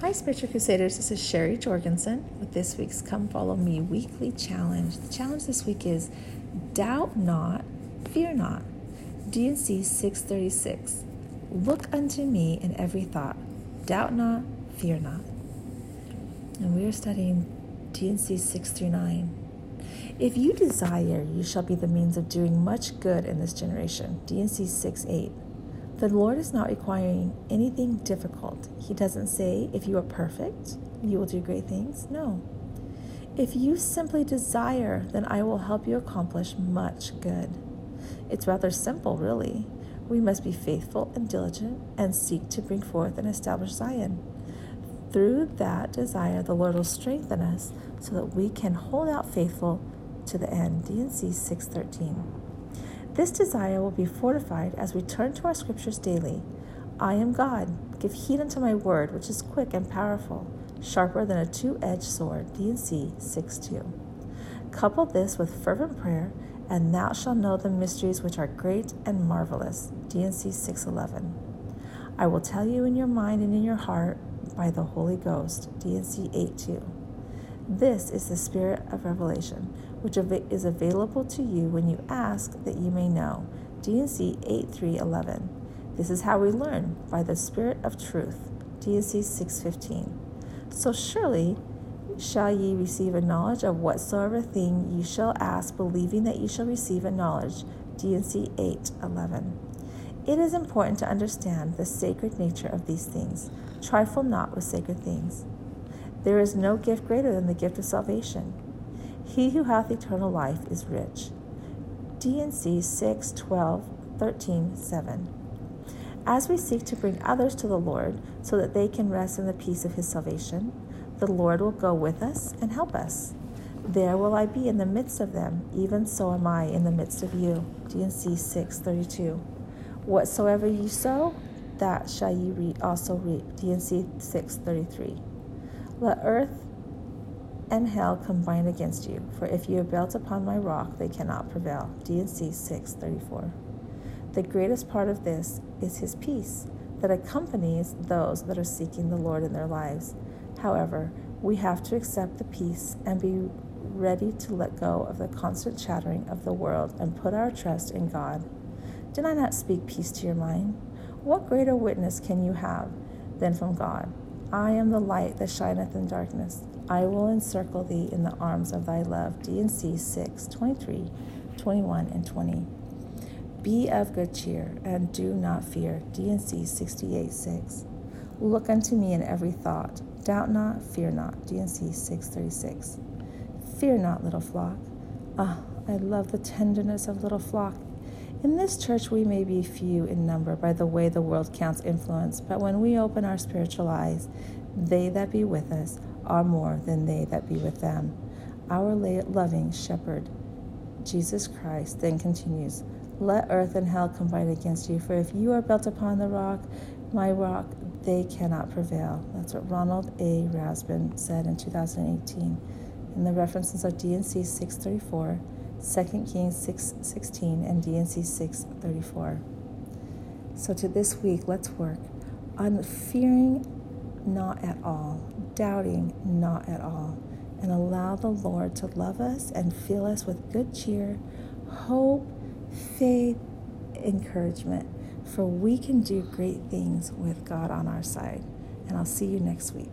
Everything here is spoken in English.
Hi, Spiritual Crusaders. This is Sherry Jorgensen with this week's Come Follow Me weekly challenge. The challenge this week is Doubt not, fear not. D&C 636. Look unto me in every thought. Doubt not, fear not. And we are studying D&C 639. If you desire, you shall be the means of doing much good in this generation. D&C 6 8. The Lord is not requiring anything difficult. He doesn't say, if you are perfect, you will do great things. No. If you simply desire, then I will help you accomplish much good. It's rather simple, really. We must be faithful and diligent and seek to bring forth and establish Zion. Through that desire, the Lord will strengthen us so that we can hold out faithful to the end. D&C 613. This desire will be fortified as we turn to our scriptures daily. I am God. Give heed unto my word, which is quick and powerful, sharper than a two edged sword. D&C 6 2. Couple this with fervent prayer, and thou shalt know the mysteries which are great and marvelous. D&C 611. I will tell you in your mind and in your heart by the Holy Ghost. D&C 8 2. This is the spirit of revelation which is available to you when you ask that you may know. D&C 8311. This is how we learn by the Spirit of truth. D&C 615. So surely shall ye receive a knowledge of whatsoever thing ye shall ask, believing that ye shall receive a knowledge. D&C 811. It is important to understand the sacred nature of these things. Trifle not with sacred things. There is no gift greater than the gift of salvation. He who hath eternal life is rich. D&C 6, 12, 13, 7. As we seek to bring others to the Lord so that they can rest in the peace of his salvation, the Lord will go with us and help us. There will I be in the midst of them, even so am I in the midst of you. D&C 632. Whatsoever ye sow, that shall ye also reap. D&C 633. Let earth and hell combine against you. For if you are built upon my rock, they cannot prevail. D&C 634. The greatest part of this is his peace that accompanies those that are seeking the Lord in their lives. However, we have to accept the peace and be ready to let go of the constant chattering of the world and put our trust in God. Did I not speak peace to your mind? What greater witness can you have than from God? I am the light that shineth in darkness. I will encircle thee in the arms of thy love. D&C 6, 23, 21, and 20. Be of good cheer, and do not fear. D&C 68, 6. Look unto me in every thought. Doubt not, fear not. D&C 636. Fear not, little flock. Ah, I love the tenderness of little flock. In this church, we may be few in number by the way the world counts influence, but when we open our spiritual eyes, they that be with us are more than they that be with them. Our loving shepherd, Jesus Christ, then continues Let earth and hell combine against you, for if you are built upon the rock, my rock, they cannot prevail. That's what Ronald A. Rasband said in 2018. in the references of D&C 634, 2 Kings 616, and D&C 634. So to this week, let's work on fearing not at all, doubting not at all, and allow the Lord to love us and fill us with good cheer, hope, faith, encouragement, for we can do great things with God on our side. And I'll see you next week.